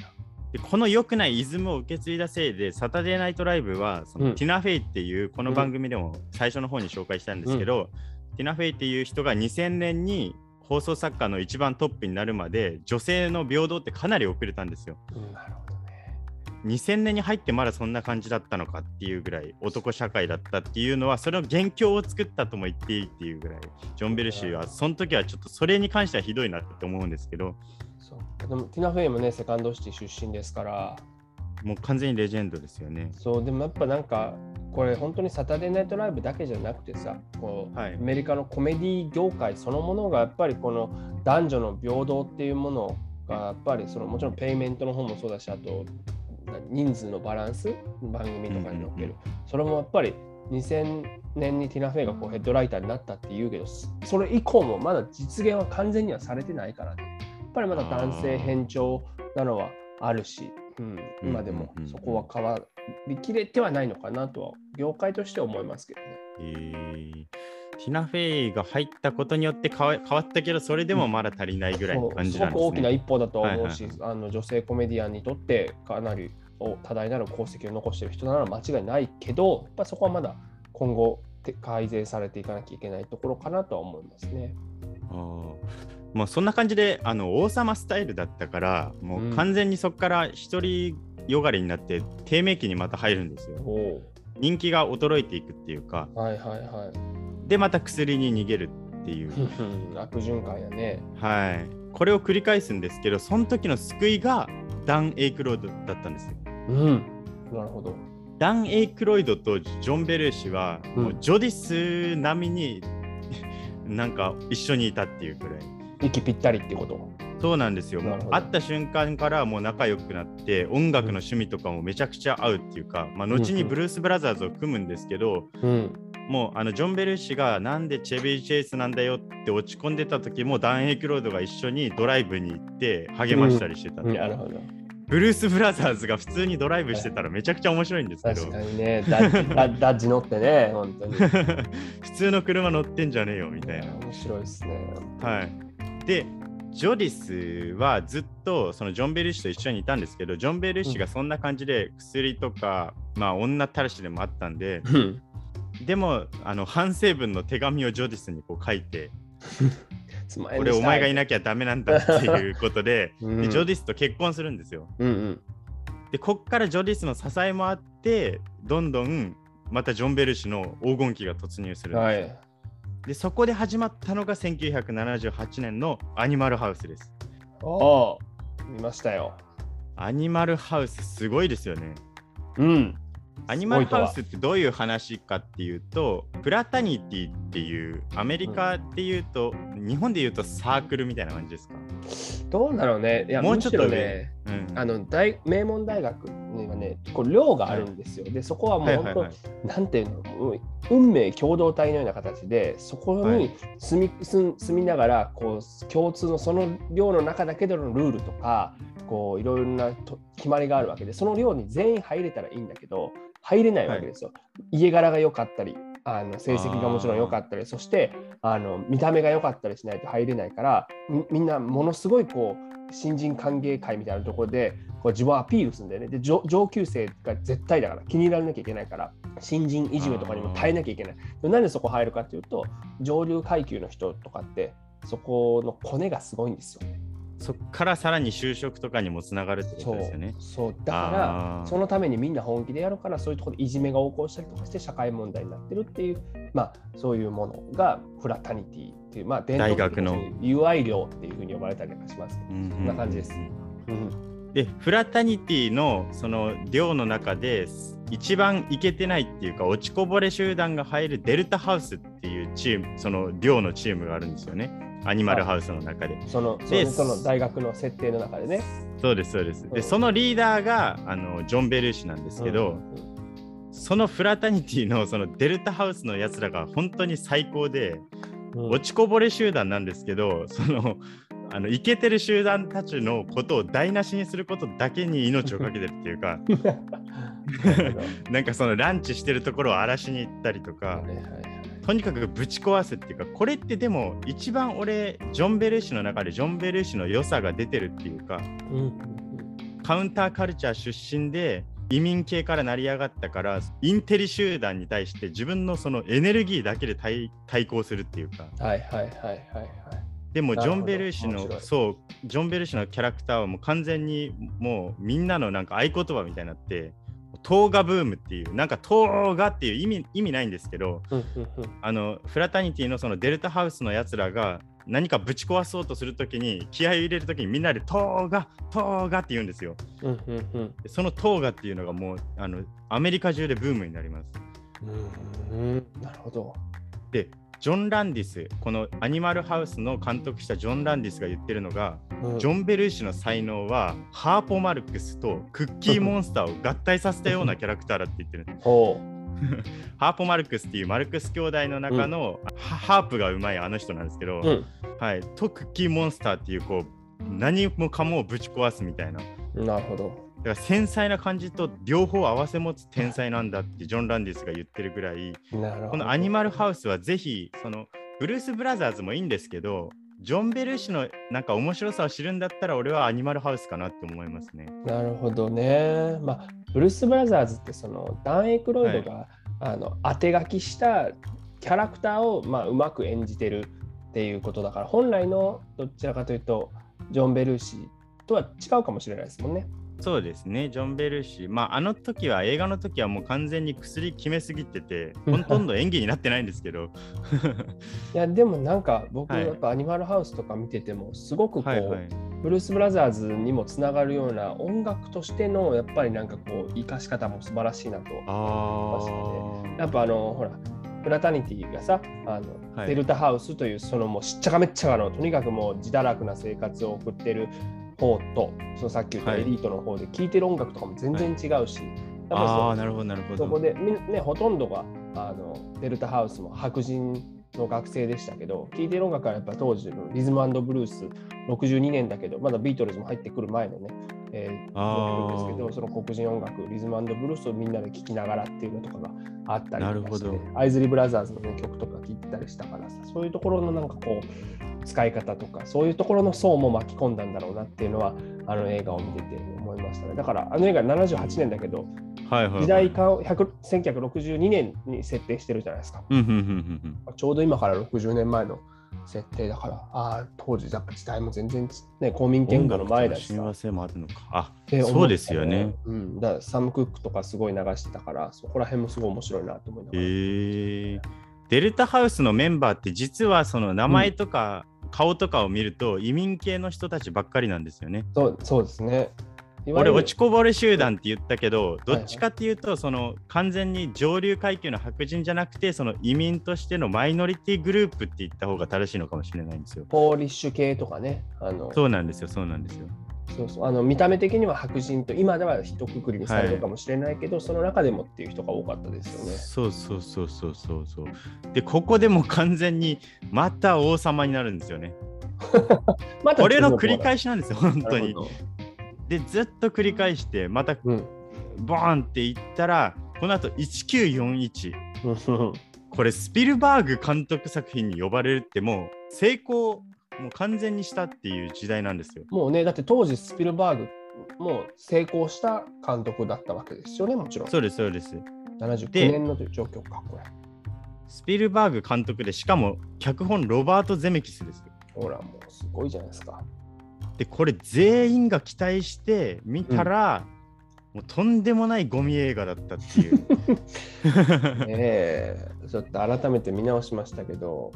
でこの良くないイズムを受け継いだせいで、サタデーナイトライブはその、うん。ティナ・フェイっていう、この番組でも最初の方に紹介したんですけど、ティナ・フェイっていう人が2000年に放送作家の一番トップになるまで、女性の平等ってかなり遅れたんですよ。うんなるほどね。2000年に入ってまだそんな感じだったのかっていうぐらい男社会だったっていうのはその元凶を作ったとも言っていいっていうぐらいジョン・ベルシーはその時はちょっとそれに関してはひどいなって思うんですけどそうでもティナ・フェイもね、セカンドシティ出身ですから、もう完全にレジェンドですよね。そう、でもやっぱなんか、これ本当にサタデーナイトライブだけじゃなくてさ、こうはい。アメリカのコメディ業界そのものがやっぱりこの男女の平等っていうものがやっぱりそのもちろんペイメントの方もそうだし、あと人数のバランス、番組とかに乗っける、それもやっぱり2000年にティナ・フェイがこうヘッドライターになったっていうけど、そそれ以降もまだ実現は完全にはされてないからね。やっぱりまだ男性偏重なのはあるし、うん、今でもそこは変わりきれてはないのかなとは、業界として思いますけどね。えーティナ・フェイが入ったことによって変わ変わったけどそれでもまだ足りないぐらいの感じすなんですね。ごく大きな一歩だと思うし、はいあの女性コメディアンにとってかなりお多大なる功績を残している人なら間違いないけど、やっぱそこはまだ今後て改善されていかなきゃいけないところかなとは思いますね。あーまあそんな感じであの王様スタイルだったからもう完全にそこから一人よがりになって低迷期にまた入るんですよ。お人気が衰えていくっていうかはいはいはい。でまた薬に逃げるっていう、悪循環やね。はい、これを繰り返すんですけどその時の救いがダン・エイクロイドだったんですよ。うん。なるほど。ダン・エイクロイドとジョン・ベルーシは、うんもうジョディス並みになんか一緒にいたっていうくらい。息ぴったりってこと？そうなんですよ。会った瞬間からもう仲良くなって音楽の趣味とかもめちゃくちゃ合うっていうか、まあ、後にブルース・ブラザーズを組むんですけど、うん。もうあのジョン・ベルーシがなんでチェビー・チェイスなんだよって落ち込んでた時もダン・エイクロードが一緒にドライブに行って励ましたりしてたっていうなるほど。ブルース・ブラザーズが普通にドライブしてたらめちゃくちゃ面白いんですけど確かにね、ダッジダッダッジ乗ってね、本当に。普通の車乗ってんじゃねえよみたいな。面白いですね。はい、でジョディスはずっとそのジョン・ベルーシと一緒にいたんですけどジョン・ベルーシがそんな感じで薬とか、まあ女たらしでもあったんでうん。でもあの反省文の手紙をジョディスにこう書いてここれお前がいなきゃダメなんだっていうことで うんでジョディスと結婚するんですよ。うんうん。でこっからジョディスの支えもあってどんどんまたジョン・ベルーシの黄金期が突入するんですよはい。でそこで始まったのが1978年のアニマルハウスです。お見ましたよ。アニマルハウスすごいですよね。うん。アニマルハウスってどういう話かっていうと、プラタニティっていうアメリカでいうと、日本でいうとサークルみたいな感じですか？どうだろうね。いや、もうちょっとね、うん、あの大名門大学にはね、こう寮があるんですよ。で、そこはもう本当、はいはいはい。なんていうの、運命共同体のような形で、そこにはい住み,、住住みながらこう、共通のその寮の中だけでのルールとか、こういろいろなと決まりがあるわけで、その寮に全員入れたらいいんだけど、入れないわけですよ。家柄が良かったり、あの成績がもちろん良かったり、そしてあの見た目が良かったりしないと入れないから、みみんなものすごいこう新人歓迎会みたいなところでこう自分をアピールするんだよね。で上級生が絶対だから気に入られなきゃいけないから新人いじめとかにも耐えなきゃいけない。でなんでそこ入るかっていうと上流階級の人とかってそこのコネがすごいんですよね。そっからさらに就職とかにもつながるってことですよね。そうだからそのためにみんな本気でやるからそういうところでいじめが横行したりとかして社会問題になってるっていう、まあ、そういうものがフラタニティっていう、まあ、伝統的の UI 寮っていうふうに呼ばれたりとかしますけど、そんな感じです。うんでフラタニティのその寮の中で一番いけてないっていうか落ちこぼれ集団が入るデルタハウスっていうチームその寮のチームがあるんですよね。アニマルハウスの中で。そのでその大学の設定の中でね。そうです、そうです。うん、で、そのリーダーがあのジョン・ベルーシなんですけど、うん、そのフラタニティのそのデルタハウスのやつらが本当に最高で、うん、落ちこぼれ集団なんですけど、そのあのイケてる集団たちのことを台無しにすることだけに命をかけてるっていうか なんかそのランチしてるところを荒らしに行ったりとか、はいはいとにかくぶち壊すっていうかこれってでも一番俺ジョン・ベルーシの中でジョン・ベルーシの良さが出てるっていうか、うん、カウンターカルチャー出身で移民系から成り上がったからインテリ集団に対して自分のそのエネルギーだけで対対抗するっていうか。はいはいはいはいはい。でもジョン・ベルーシのそうジョン・ベルーシのキャラクターはもう完全にもうみんなのなんか合言葉みたいになってトーガブームっていうなんかトーガっていう意味意味ないんですけどあのフラタニティのそのデルタハウスのやつらが何かぶち壊そうとするときに気合を入れるときにみんなでトーガトーガって言うんですよ。そのトーガっていうのがもうあのアメリカ中でブームになります。うんなるほど。でジョン・ランディス、このアニマルハウスの監督したジョン・ランディスが言ってるのが、うん、ジョン・ベルーシの才能はハーポ・マルクスとクッキーモンスターを合体させたようなキャラクターだって言ってる。ハーポ・マルクスっていうマルクス兄弟の中の、うん、ハープがうまいあの人なんですけど、うん、はい、とクッキーモンスターっていうこう何もかもをぶち壊すみたいな。なるほど。だから繊細な感じと両方合わせ持つ天才なんだってジョン・ランディスが言ってるぐらいこのアニマルハウスはぜひそのブルース・ブラザーズもいいんですけどジョン・ベルーシのなんか面白さを知るんだったら俺はアニマルハウスかなって思いますね。なるほどね。まあブルース・ブラザーズってそのダン・エイクロイドが、はい、あの当て書きしたキャラクターをまあうまく演じてるっていうことだから本来のどちらかというとジョン・ベルーシとは違うかもしれないですもんね。そうですね、ジョン・ベルシー。まあ、あの時は、映画の時はもう完全に薬決めすぎてて、ほとんど演技になってないんですけど。いや、でもなんか、僕、やっぱアニマルハウスとか見てても、すごくこう、はいはい、ブルース・ブラザーズにもつながるような音楽としての、やっぱりなんかこう、生かし方も素晴らしいなと思いまして、ね、やっぱあの、ほら、フラタニティがさあの、はい、デルタハウスというそのもうしっちゃかめっちゃかのとにかくもう自堕落な生活を送ってる方とそのさっき言ったエリートの方で聴いてる音楽とかも全然違うし、はい、あなるほどなるほど。そこで、ね、ほとんどがあのデルタハウスも白人の学生でしたけど聴いてる音楽はやっぱ当時のリズムブルース62年だけどまだビートルズも入ってくる前のねえー、ですけどその黒人音楽リズムブルースをみんなで聴きながらっていうのとかがあったりとかしてアイズリー・ブラザーズの、ね、曲とか聴いたりしたからさそういうところのなんかこう使い方とかそういうところの層も巻き込んだんだろうなっていうのはあの映画を見てて思いましたね。だからあの映画78年だけど、はいはいはい、時代間1962年に設定してるじゃないですか、ちょうど今から60年前の設定だから、ああ、当時、やっぱ時代も全然、ね、公民権下の前だし親和性もあるのか。あ、そうですよね。うん、だからサム・クックとかすごい流してたから、そこら辺もすごい面白いなと思いながら。えー、デルタハウスのメンバーって実はその名前とか顔とかを見ると移民系の人たちばっかりなんですよね。そうそうですね。俺落ちこぼれ集団って言ったけどどっちかっていうとその完全に上流階級の白人じゃなくてその移民としてのマイノリティグループって言った方が正しいのかもしれないんですよ。ポーリッシュ系とかね。あのそうなんですよそうなんですよ。そうそうあの見た目的には白人と今では一括りにされるかもしれないけど、はい、その中でもっていう人が多かったですよね。そうそうそうそうそうそう。でここでも完全にまた王様になるんですよね。まこれの繰り返しなんですよ本当に。でずっと繰り返してまた、うん、ボーンっていったらこの後1941これスピルバーグ監督作品に呼ばれるってもう成功もう完全にしたっていう時代なんですよ。もうねだって当時スピルバーグもう成功した監督だったわけですよねもちろん。そうですそうです。79年のという状況かこれ。スピルバーグ監督でしかも脚本ロバート・ゼメキスですよ。ほらもうすごいじゃないですか。でこれ全員が期待して見たら、もうとんでもないゴミ映画だったっていう。ええちょっと改めて見直しましたけど、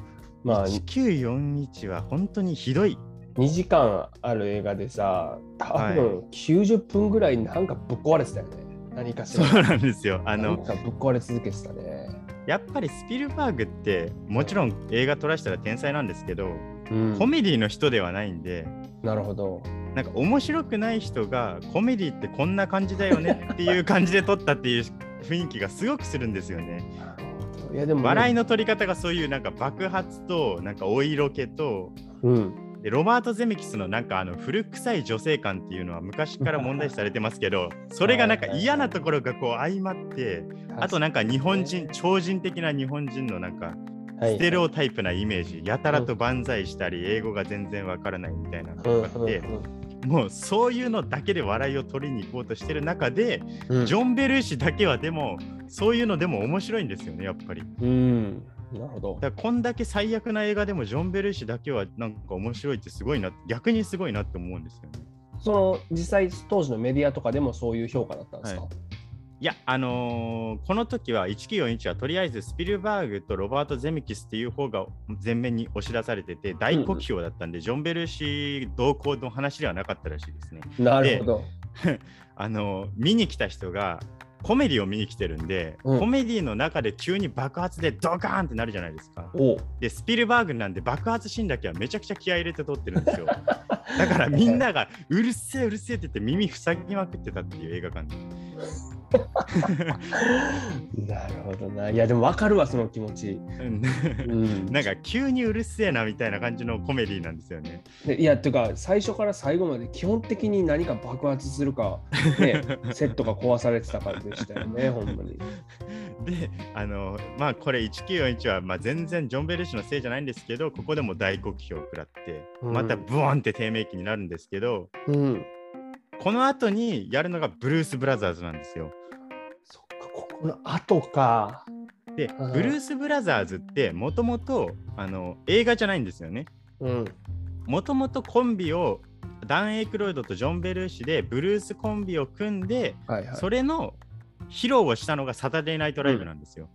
まあ、1941は本当にひどい。2時間ある映画でさ、多分90分ぐらいなんかぶっ壊れてたよね。何かしそうら。なんですよ。あのぶっ壊れ続けてたね。やっぱりスピルバーグってもちろん映画撮らしたら天才なんですけど、うんコメディの人ではないんでなるほど。なんか面白くない人がコメディってこんな感じだよねっていう感じで撮ったっていう雰囲気がすごくするんですよね。いやでも、笑いの撮り方がそういうなんか爆発となんかお色気とうん。でロバート・ゼメキスのなんかあの古臭い女性感っていうのは昔から問題視されてますけどそれがなんか嫌なところがこう相まってあとなんか日本人超人的な日本人のなんかステレオタイプなイメージやたらと万歳したり英語が全然わからないみたいなのうんがあってもうそういうのだけで笑いを取りに行こうとしてる中でうんジョン・ベルーシだけはでもそういうのでも面白いんですよねやっぱり。うん。なるほど。だこんだけ最悪な映画でもジョン・ベルーシだけはなんか面白いってすごいな逆にすごいなって思うんですよね。その実際当時のメディアとかでもそういう評価だったんですか、はいいやあのーこの時は1941はとりあえずスピルバーグとロバート・ゼミキスっていう方が前面に押し出されてて大酷評だったんで、ジョン・ベルーシ同行の話ではなかったらしいですね。なるほど。あのー見に来た人がコメディを見に来てるんで、うんコメディの中で急に爆発でドカーンってなるじゃないですか。おでスピルバーグなんで爆発シーンだけはめちゃくちゃ気合い入れて撮ってるんですよ。だからみんながうるせえうるせえって言って耳塞ぎまくってたっていう映画館で。なるほどな。いやでも分かるわその気持ち。うんうん、なんか急にうるせえなみたいな感じのコメディなんですよね。でいやっていうか最初から最後まで基本的に何か爆発するか、ね、セットが壊されてたからでしたよねほんまに。で、あの、まあこれ1941はまあ全然ジョン・ベルシュのせいじゃないんですけど、ここでも大酷評を食らって、うんまたブワンって低迷期になるんですけど、うん。この後にやるのがブルース・ブラザーズなんですよ。ここの後か。で、うんブルース・ブラザーズってもともとあの映画じゃないんですよね。うん。もともとコンビをダン・エイクロイドとジョン・ベルーシでブルースコンビを組んで、はいはい。それの披露をしたのがサタデーナイトライブなんですよ。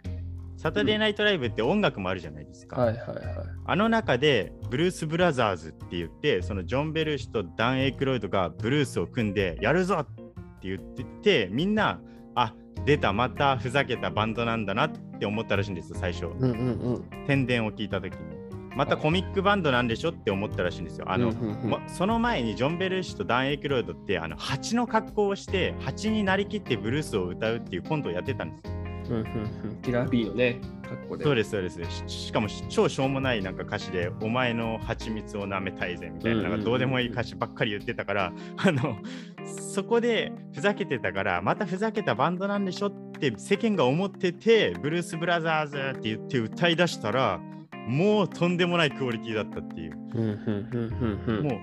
サタデーナイトライブって音楽もあるじゃないですか。はいはいはい。あの中でブルース・ブラザーズって言って、そのジョン・ベルーシとダン・エイクロイドがブルースを組んでやるぞって言ってて、みんな、あ出た、またふざけたバンドなんだなって思ったらしいんですよ、最初。うんうんうん。宣伝を聞いたときに。またコミックバンドなんでしょって思ったらしいんですよ。あの、うんうんうんまその前にジョン・ベルーシとダン・エイクロイドってあの蜂の格好をして蜂になりきってブルースを歌うっていうコントをやってたんですよ。キラー B のね、格好で。そうですそうですししかもし超しょうもないなんか歌詞で「お前の蜂蜜を舐めたいぜ」みたいななんかどうでもいい歌詞ばっかり言ってたから あのそこでふざけてたからまたふざけたバンドなんでしょって世間が思っててブルース・ブラザーズって言って歌い出したらもうとんでもないクオリティだったっていう。もう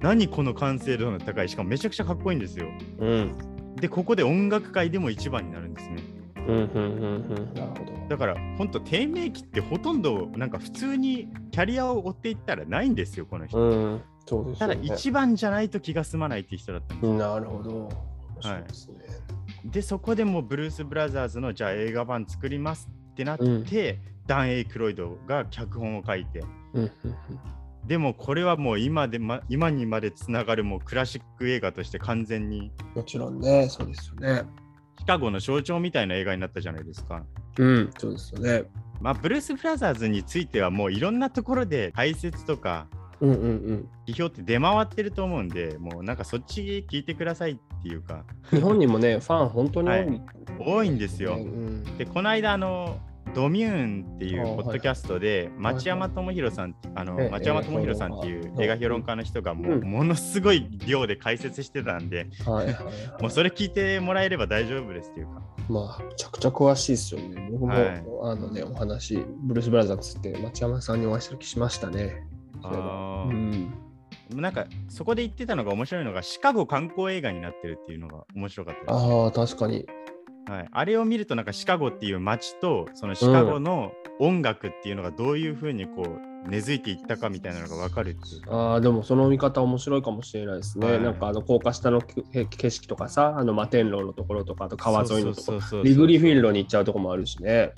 何この完成度の高いしかもめちゃくちゃかっこいいんですよ。うん。でここで音楽界でも一番になるんですね。うんうんうんうん。なるほど。だから本当低迷期ってほとんどなんか普通にキャリアを追っていったらないんですよこの人。うん。そうですただ。一番じゃないと気が済まないっていう人だったんですよ。なるほど。面白いでそこでもうブルース・ブラザーズのじゃあ映画版作りますってなって、ダン・エイクロイドが脚本を書いてうんうんでもこれはもう今で、ま、今にまでつながるもうクラシック映画として完全にうん。もちろんね、そうですよね。シカゴの象徴みたいな映画になったじゃないですか。うん、そうですよね。まあ、ブルース・ブラザーズについてはもういろんなところで解説とかうんうんうん。批評って出回ってると思うんで、もうなんかそっち聞いてくださいっていうか、日本にもね、ファン本当に多い、はい多いんですようんで、この間、あの、ドミューンっていうポッドキャストで、町山智博さん、あのええ町山智博さんっていう映画評論家の人がもううんものすごい量で解説してたんで。もうそれ聞いてもらえれば大丈夫ですっていうか。まあ、めちゃくちゃ詳しいですよね。僕も、はいあのね、お話、ブルース・ブラザーズって町山さんにお会いした時しましたね。あーうん。なんかそこで言ってたのが面白いのが、シカゴ観光映画になってるっていうのが面白かったです。ああ、確かに。はい、あれを見るとなんかシカゴっていう街とそのシカゴの音楽っていうのがどういうふうにこう根付いていったかみたいなのが分かるっていう。ああ、でもその見方面白いかもしれないですね。はいなんかあの高架下のけ景色とかさ、あの摩天楼のところとか、あと川沿いのところ、リグリフィールドに行っちゃうとこもあるしね。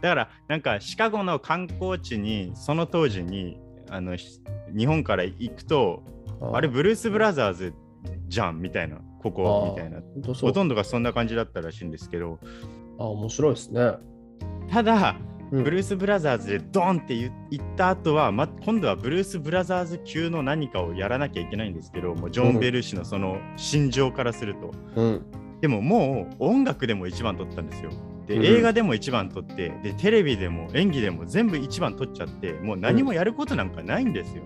だからなんかシカゴの観光地にその当時にあのし日本から行くとあれブルース・ブラザーズじゃんみたいなここみたいな。ほとんどがそんな感じだったらしいんですけど。あ面白いですね。ただうん。ブルース・ブラザーズでドンって言言った後は、ま、今度はブルース・ブラザーズ級の何かをやらなきゃいけないんですけどもうジョン・ベル氏のその心情からすると。うん。でももう音楽でも一番取ったんですよ。でうん。映画でも一番取ってでテレビでも演技でも全部一番取っちゃってもう何もやることなんかないんですよ。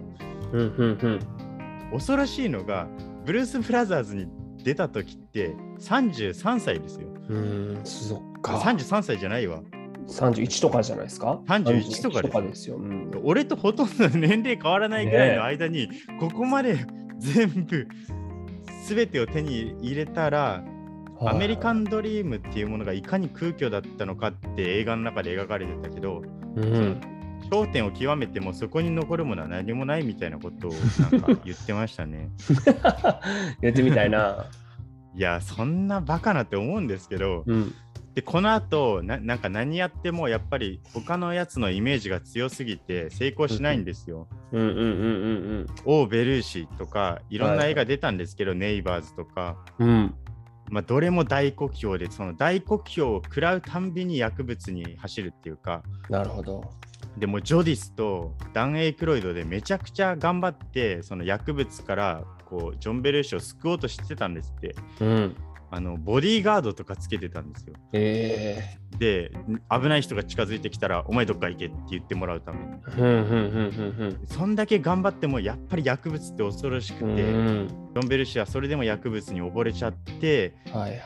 恐ろしいのがブルース・ブラザーズに出た時って33歳ですよ。うん、そっか。33歳じゃないわ。31とかじゃないですか？31とかですですよ。うん、俺とほとんど年齢変わらないぐらいの間に、ここまで全部全てを手に入れたら、アメリカンドリームっていうものがいかに空虚だったのかって映画の中で描かれてたけど、うん、頂点を極めてもそこに残るものは何もないみたいなことをなんか言ってましたね。やってみたいな。いや、そんなバカなって思うんですけど、うん。で、この後ななんか何やってもやっぱり他のやつのイメージが強すぎて成功しないんですよ。うんうんうんうんオー・ベルーシとかいろんな映画出たんですけど、ネイバーズとか、うん。うん。まあ、どれも大酷評でその大酷評を食らうたんびに薬物に走るっていうかなるほど。でもジョディスとダン・エイクロイドでめちゃくちゃ頑張ってその薬物からこうジョン・ベルーシを救おうとしてたんですってうん。あのボディーガードとかつけてたんですよえで危ない人が近づいてきたらお前どっか行けって言ってもらうためにそんだけ頑張ってもやっぱり薬物って恐ろしく。て、うん。ジョン・ベルーシはそれでも薬物に溺れちゃってはいはいはい。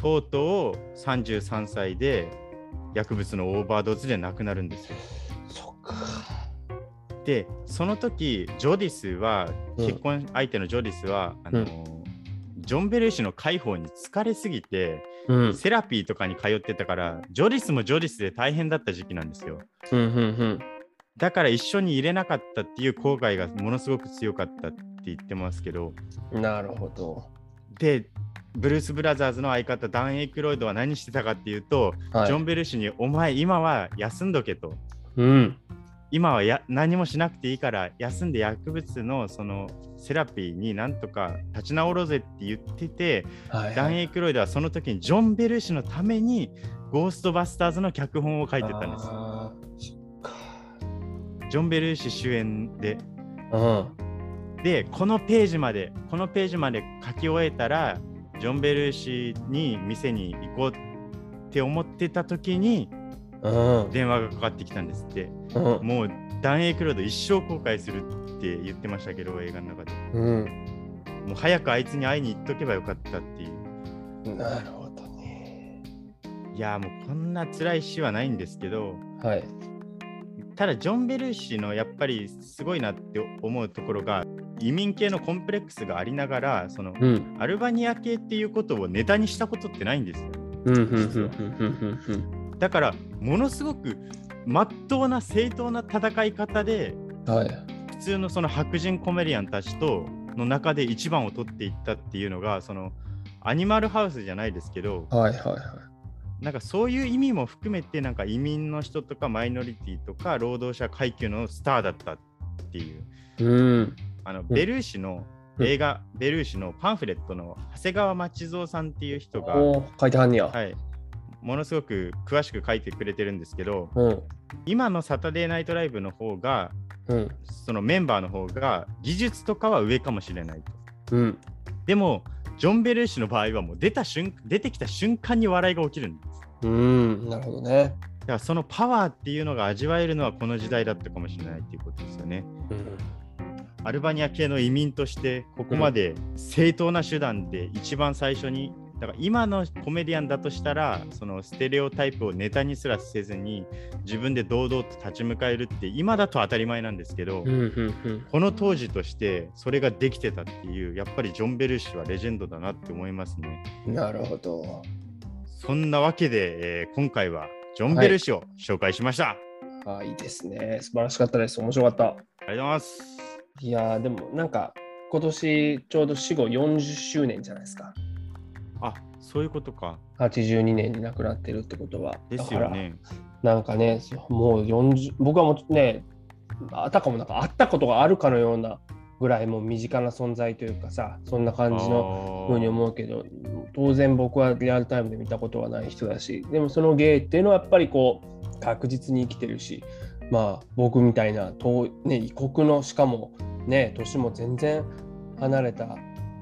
とうとう33歳で薬物のオーバードーズで亡くなるんですよ。でその時ジョディスはうん結婚相手のジョディスは、あのジョン・ベルーシの介抱に疲れすぎて、うん。セラピーとかに通ってたからジョディスもジョディスで大変だった時期なんですよ。うんうんだから一緒に入れなかったっていう後悔がものすごく強かったって言ってますけどうん。なるほど。でブルース・ブラザーズの相方ダン・エイクロイドは何してたかっていうと、はい。ジョン・ベルーシに「お前今は休んどけ」と。うん。今はや何もしなくていいから休んで薬物のそのセラピーになんとか立ち直ろうぜって言ってて、はい、ダン・はい。エイクロイドはその時にジョン・ベルーシのためにゴーストバスターズの脚本を書いてたんです。ジョン・ベルーシ主演で。うん。で、このページまで、このページまで書き終えたら、ジョン・ベルーシに店に行こうって思ってた時にうん。電話がかかってきたんですって。うん。もうダン・エイクロイド一生後悔するって言ってましたけど、映画の中で。うん。もう早くあいつに会いに行っとけばよかったっていう。なるほどね。いやーもうこんな辛い死はないんですけど、はい。ただジョン・ベルーシのやっぱりすごいなって思うところが、移民系のコンプレックスがありながら、そのうん。アルバニア系っていうことをネタにしたことってないんですよ。うん。うん。うん。うん。うん。だから、ものすごくまっとうな正当な戦い方で、うん。はい。普通のその白人コメディアンたちとの中で一番を取っていったっていうのが、そのアニマルハウスじゃないですけど、はい。はい。はい。なんかそういう意味も含めて、なんか移民の人とかマイノリティとか労働者階級のスターだったっていう、うん。あのベルーシのうん映画、ベルーシのパンフレットの長谷川町蔵さんっていう人が、書いてはんねや。はい、ものすごく詳しく書いてくれてるんですけど、うん。今のサタデーナイトライブの方が、うん。そのメンバーの方が技術とかは上かもしれないと。うん。でも、ジョン・ベルーシの場合はもう出た瞬出てきた瞬間に笑いが起きるんです。うん。なるほどね。だからそのパワーっていうのが味わえるのはこの時代だったかもしれないっていうことですよね。うん。アルバニア系の移民としてここまで正当な手段で一番最初に、だから今のコメディアンだとしたらそのステレオタイプをネタにすらせずに自分で堂々と立ち向かえるって今だと当たり前なんですけど、うん。うん。この当時としてそれができてたっていうやっぱりジョン・ベルーシはレジェンドだなって思いますね。うん。なるほど。そんなわけで、えー今回はジョン・ベルーシを紹介しました。あいいですね。素晴らしかったです。面白かった。ありがとうございます。いやーでもなんか今年ちょうど死後40周年じゃないですか。あ、そういうことか。82年に亡くなってるってことは。ですよね。だからなんかね、もう40、僕はもうね、あたかもなんか会ったことがあるかのようなぐらいもう身近な存在というかさ、そんな感じのふうに思うけど、当然僕はリアルタイムで見たことはない人だし、でもその芸っていうのはやっぱりこう確実に生きてるし、まあ僕みたいな遠、ね、異国のしかもね、年も全然離れた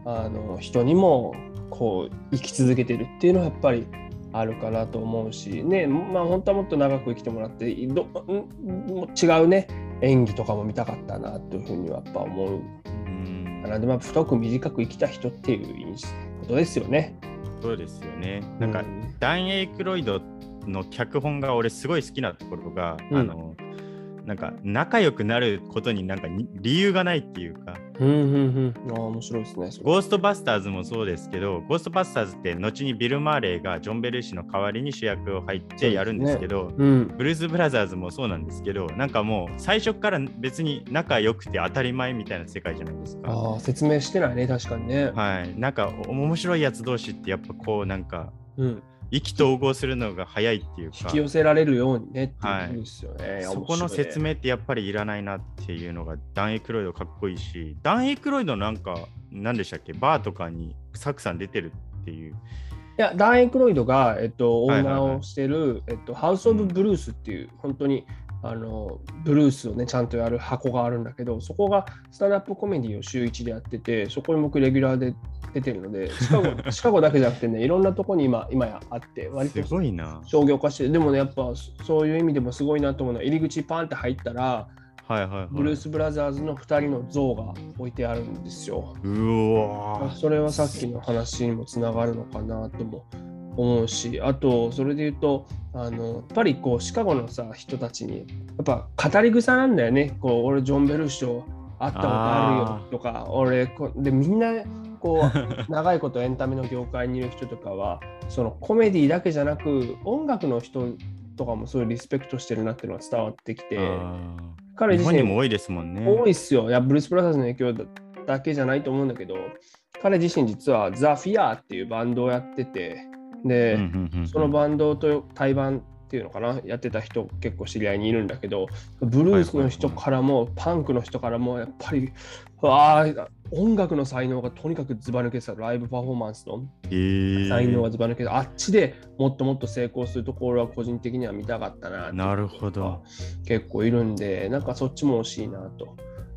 あの人にもこう生き続けてるっていうのはやっぱりあるかなと思うし、ね、まあ本当はもっと長く生きてもらってどん違うね演技とかも見たかったなというふうにはやっぱ思ううんかなで、まあ、太く短く生きた人っていう印ことですよね。そうですよね。なんか、うんダン・エイクロイドの脚本が俺すごい好きなところが、うんあのなんか仲良くなることになんかに理由がないっていうか。うんうんうん、ああ面白いですね。ゴーストバスターズもそうですけどゴーストバスターズって後にビル・マーレーがジョン・ベルーシの代わりに主役を入ってやるんですけどうん、ブルース・ブラザーズもそうなんですけどなんかもう最初から別に仲良くて当たり前みたいな世界じゃないですか。ああ説明してないね確かにね。はい、なんか面白いやつ同士ってやっぱこうなんかうん、意気投合するのが早いっていうか。引き寄せられるようにねっていうことですよね。そこの説明ってやっぱりいらないなっていうのがダン・エイクロイドかっこいいしダン・エイクロイドなんか何でしたっけ？バーとかにサクさん出てるっていう。いや、ダン・エイクロイドが、えっと、オはいはいはい。ーナーをしてる、えっと、ハウス・オブ・ブルースっていう、本当にあのブルースをね、ちゃんとやる箱があるんだけど、そこがスタンダップコメディを週1でやってて、そこに僕レギュラーで出てるので、シカゴシカゴだけじゃなくてね、いろんなとこに今今やあって、割すとごいな商業化してる、でもね、やっぱそういう意味でもすごいなと思うのは、入り口パンって入ったら、はいはいはいブルース・ブラザーズの2人の像が置いてあるんですよ。うわーそれはさっきの話にもつながるのかなとも思うしあとそれで言うとあのやっぱりこうシカゴのさ人たちにやっぱ語り草なんだよね。こう俺ジョン・ベルーシと会ったことあるよとか俺こでみんなこう 長いことエンタメの業界にいる人とかはそのコメディだけじゃなく音楽の人とかもそういうリスペクトしてるなっていうのが伝わってきて彼自身も多いですもんね。多いっすよ。いや、ブルース・ブラザーズの影響だだけじゃないと思うんだけど、彼自身実はザ・フィアーっていうバンドをやってて、で、うんうんうんうん。そのバンドと対バンっていうのかな、やってた人結構知り合いにいるんだけど、ブルースの人からも、パンクの人からも、やっぱり、ああ、音楽の才能がとにかくずば抜けてた、ライブパフォーマンスの。才能がずば抜けて、あっちでもっともっと成功するところは個人的には見たかったななるほど。結構いるんで、なんかそっちも惜しいなと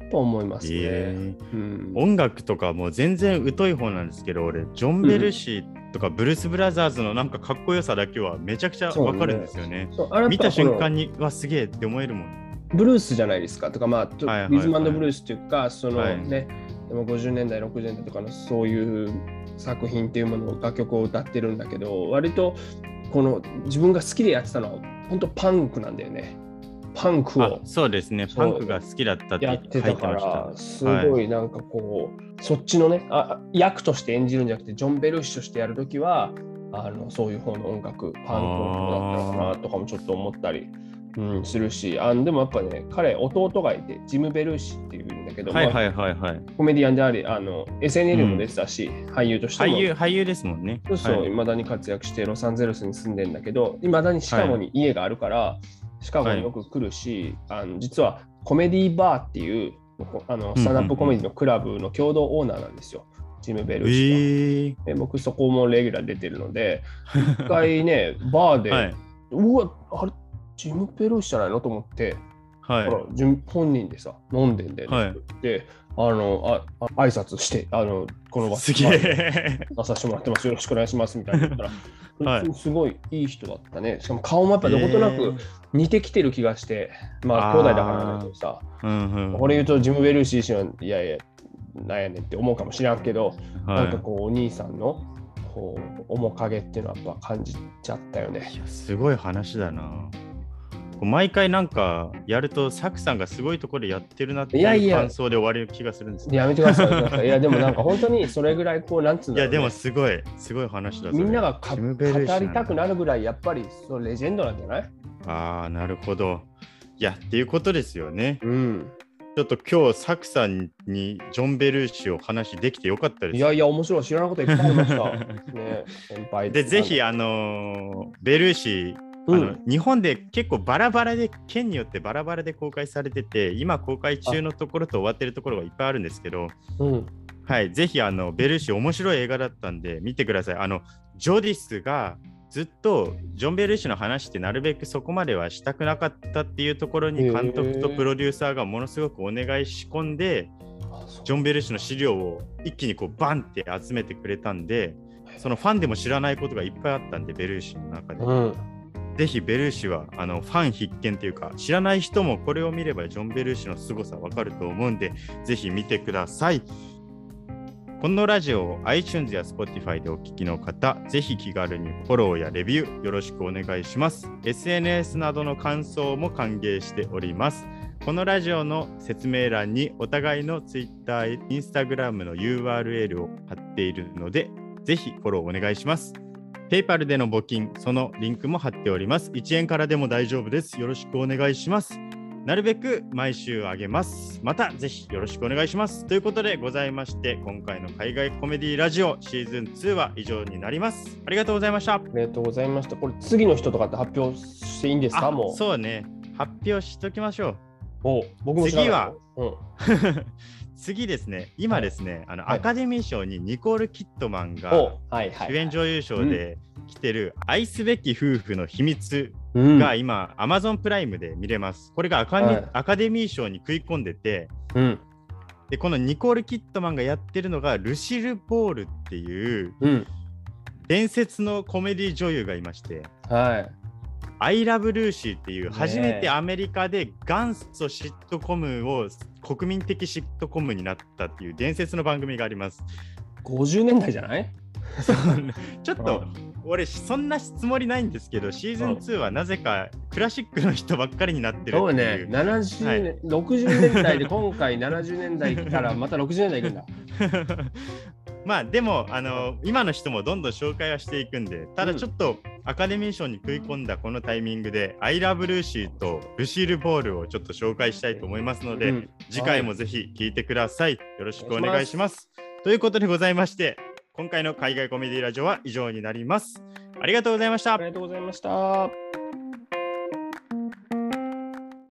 と思いますね。えー。うん、音楽とかもう全然疎い方なんですけど俺ジョン・ベルシーとかブルース・ブラザーズのなんかかっこよさだけはめちゃくちゃわかるんですよね。そうあなたは見た瞬間にわすげえって思えるもん。ブルースじゃないですかとか、まあ、とはいはいはいリズムブルースというか、そのはいね、でも50年代、60年代とかのそういう作品っていうものを楽曲を歌ってるんだけど、割とこの自分が好きでやってたのは、本当パンクなんだよね。パンクあをそうですね、パンクが好きだったってやってたか。ら、すごいなんかこう、そっちのねあ、役として演じるんじゃなくて、ジョン・ベルーシとしてやるときは、あのそういう方の音楽、パンクだったのかなとかもちょっと思ったり、うん、するし、あでもやっぱね、彼、弟がいて、ジム・ベルーシっていうんだけど、まあはいはいはいはい。コメディアンであり、あの SNL も出てたし、俳優としても。俳優、俳優ですもんね。そうそう、はいいまだに活躍してロサンゼルスに住んでんだけど、いまだにシカゴに家があるから、シカゴによく来るし、あの実はコメディバーっていうあのスタンダップコメディのクラブの共同オーナーなんですよ、ジム・ベルーシえは。で僕そこもレギュラー出てるので、一回ね、バーで、はい。うわ、あれ、ジム・ベルーシじゃないの？と思って、はい。本人でさ、飲んでんだよね。はい。で、あの、ああ挨拶して、あの、この場すげえ。出させてもらってます、よろしくお願いしますみたいな言ったら、はいうんすごいいい人だったね。しかも顔もやっぱどことなく似てきてる気がして、まあ、あー兄弟だからなんだけどさ、うんうん。これ言うとジム・ベルーシー氏は、いやいや、なんやねんって思うかもしれんけど、はいなんかこう、お兄さんのこう面影っていうのはやっぱ感じちゃったよね。すごい話だな。毎回なんかやるとサクさんがすごいところでやってるなっていう感想で終われる気がするんですやめてください。いや、でもなんか本当にそれぐらいこう、なんつうんだろうね、いやでもすごいすごい話だみんなが語りたくなるるぐらい、やっぱりそうレジェンドなんじゃない？ああなるほどいや、っていうことですよね。うん。ちょっと今日、サクさんにジョン・ベルーシを話できてよかったです。いやいや、面白い。知らないこといっぱいありました。ね、先輩で、ぜひ、あのーベルーシ、あのうん、日本で結構バラバラで、県によってバラバラで公開されてて、今公開中のところと終わってるところがいっぱいあるんですけど、うん。はい、ぜひあのベルーシ面白い映画だったんで見てください。あのジョディスがずっとジョン・ベルーシの話ってなるべくそこまではしたくなかったっていうところに監督とプロデューサーがものすごくお願いし込んでジョン・ベルーシの資料を一気にこうバンって集めてくれたんでそのファンでも知らないことがいっぱいあったんでベルーシの中で、うん。ぜひベルーシはあのファン必見というか知らない人もこれを見ればジョン・ベルーシの凄さわかると思うんでぜひ見てください。このラジオを iTunes や Spotify でお聞きの方、ぜひ気軽にフォローやレビューよろしくお願いします。SNS などの感想も歓迎しております。このラジオの説明欄にお互いの Twitter、Instagram の URL を貼っているので、ぜひフォローお願いします。PayPal での募金、そのリンクも貼っております。1円からでも大丈夫です。よろしくお願いします。なるべく毎週あげます。またぜひよろしくお願いします。ということでございまして、今回の海外コメディラジオシーズン2は以上になります。ありがとうございました。ありがとうございました。これ、次の人とかって発表していいんですか？あもう。そうね。発表しときましょう。お僕も次は、うん。次ですね、今ですね、あのはいアカデミー賞にニコール・キットマンが。主演女優賞で来てる愛すべき夫婦の秘密うんが今、Amazon プライムで見れます。これがアカ,、はいアカデミー賞に食い込んでて、うん。で、このニコール・キットマンがやってるのがルシル・ボールっていううん。伝説のコメディ女優がいまして、はい。I Love Lucy っていう初めてアメリカで元祖シットコムを国民的シットコムになったっていう伝説の番組があります。50年代じゃない？ちょっと俺そんなつもりないんですけどシーズン2はなぜかクラシックの人ばっかりになってるそう。ね、70年、60年代で今回70年代からまた60年代行くんだ。まあでもあの今の人もどんどん紹介はしていくんでただちょっとアカデミー賞に食い込んだこのタイミングで「I love Lucy」と「ルシール・ボール」をちょっと紹介したいと思いますので、うん次回もぜひ聞いてください。よろしくお願いします。ということでございまして今回の海外コメディラジオは以上になります。ありがとうございましたあり。がとうございました。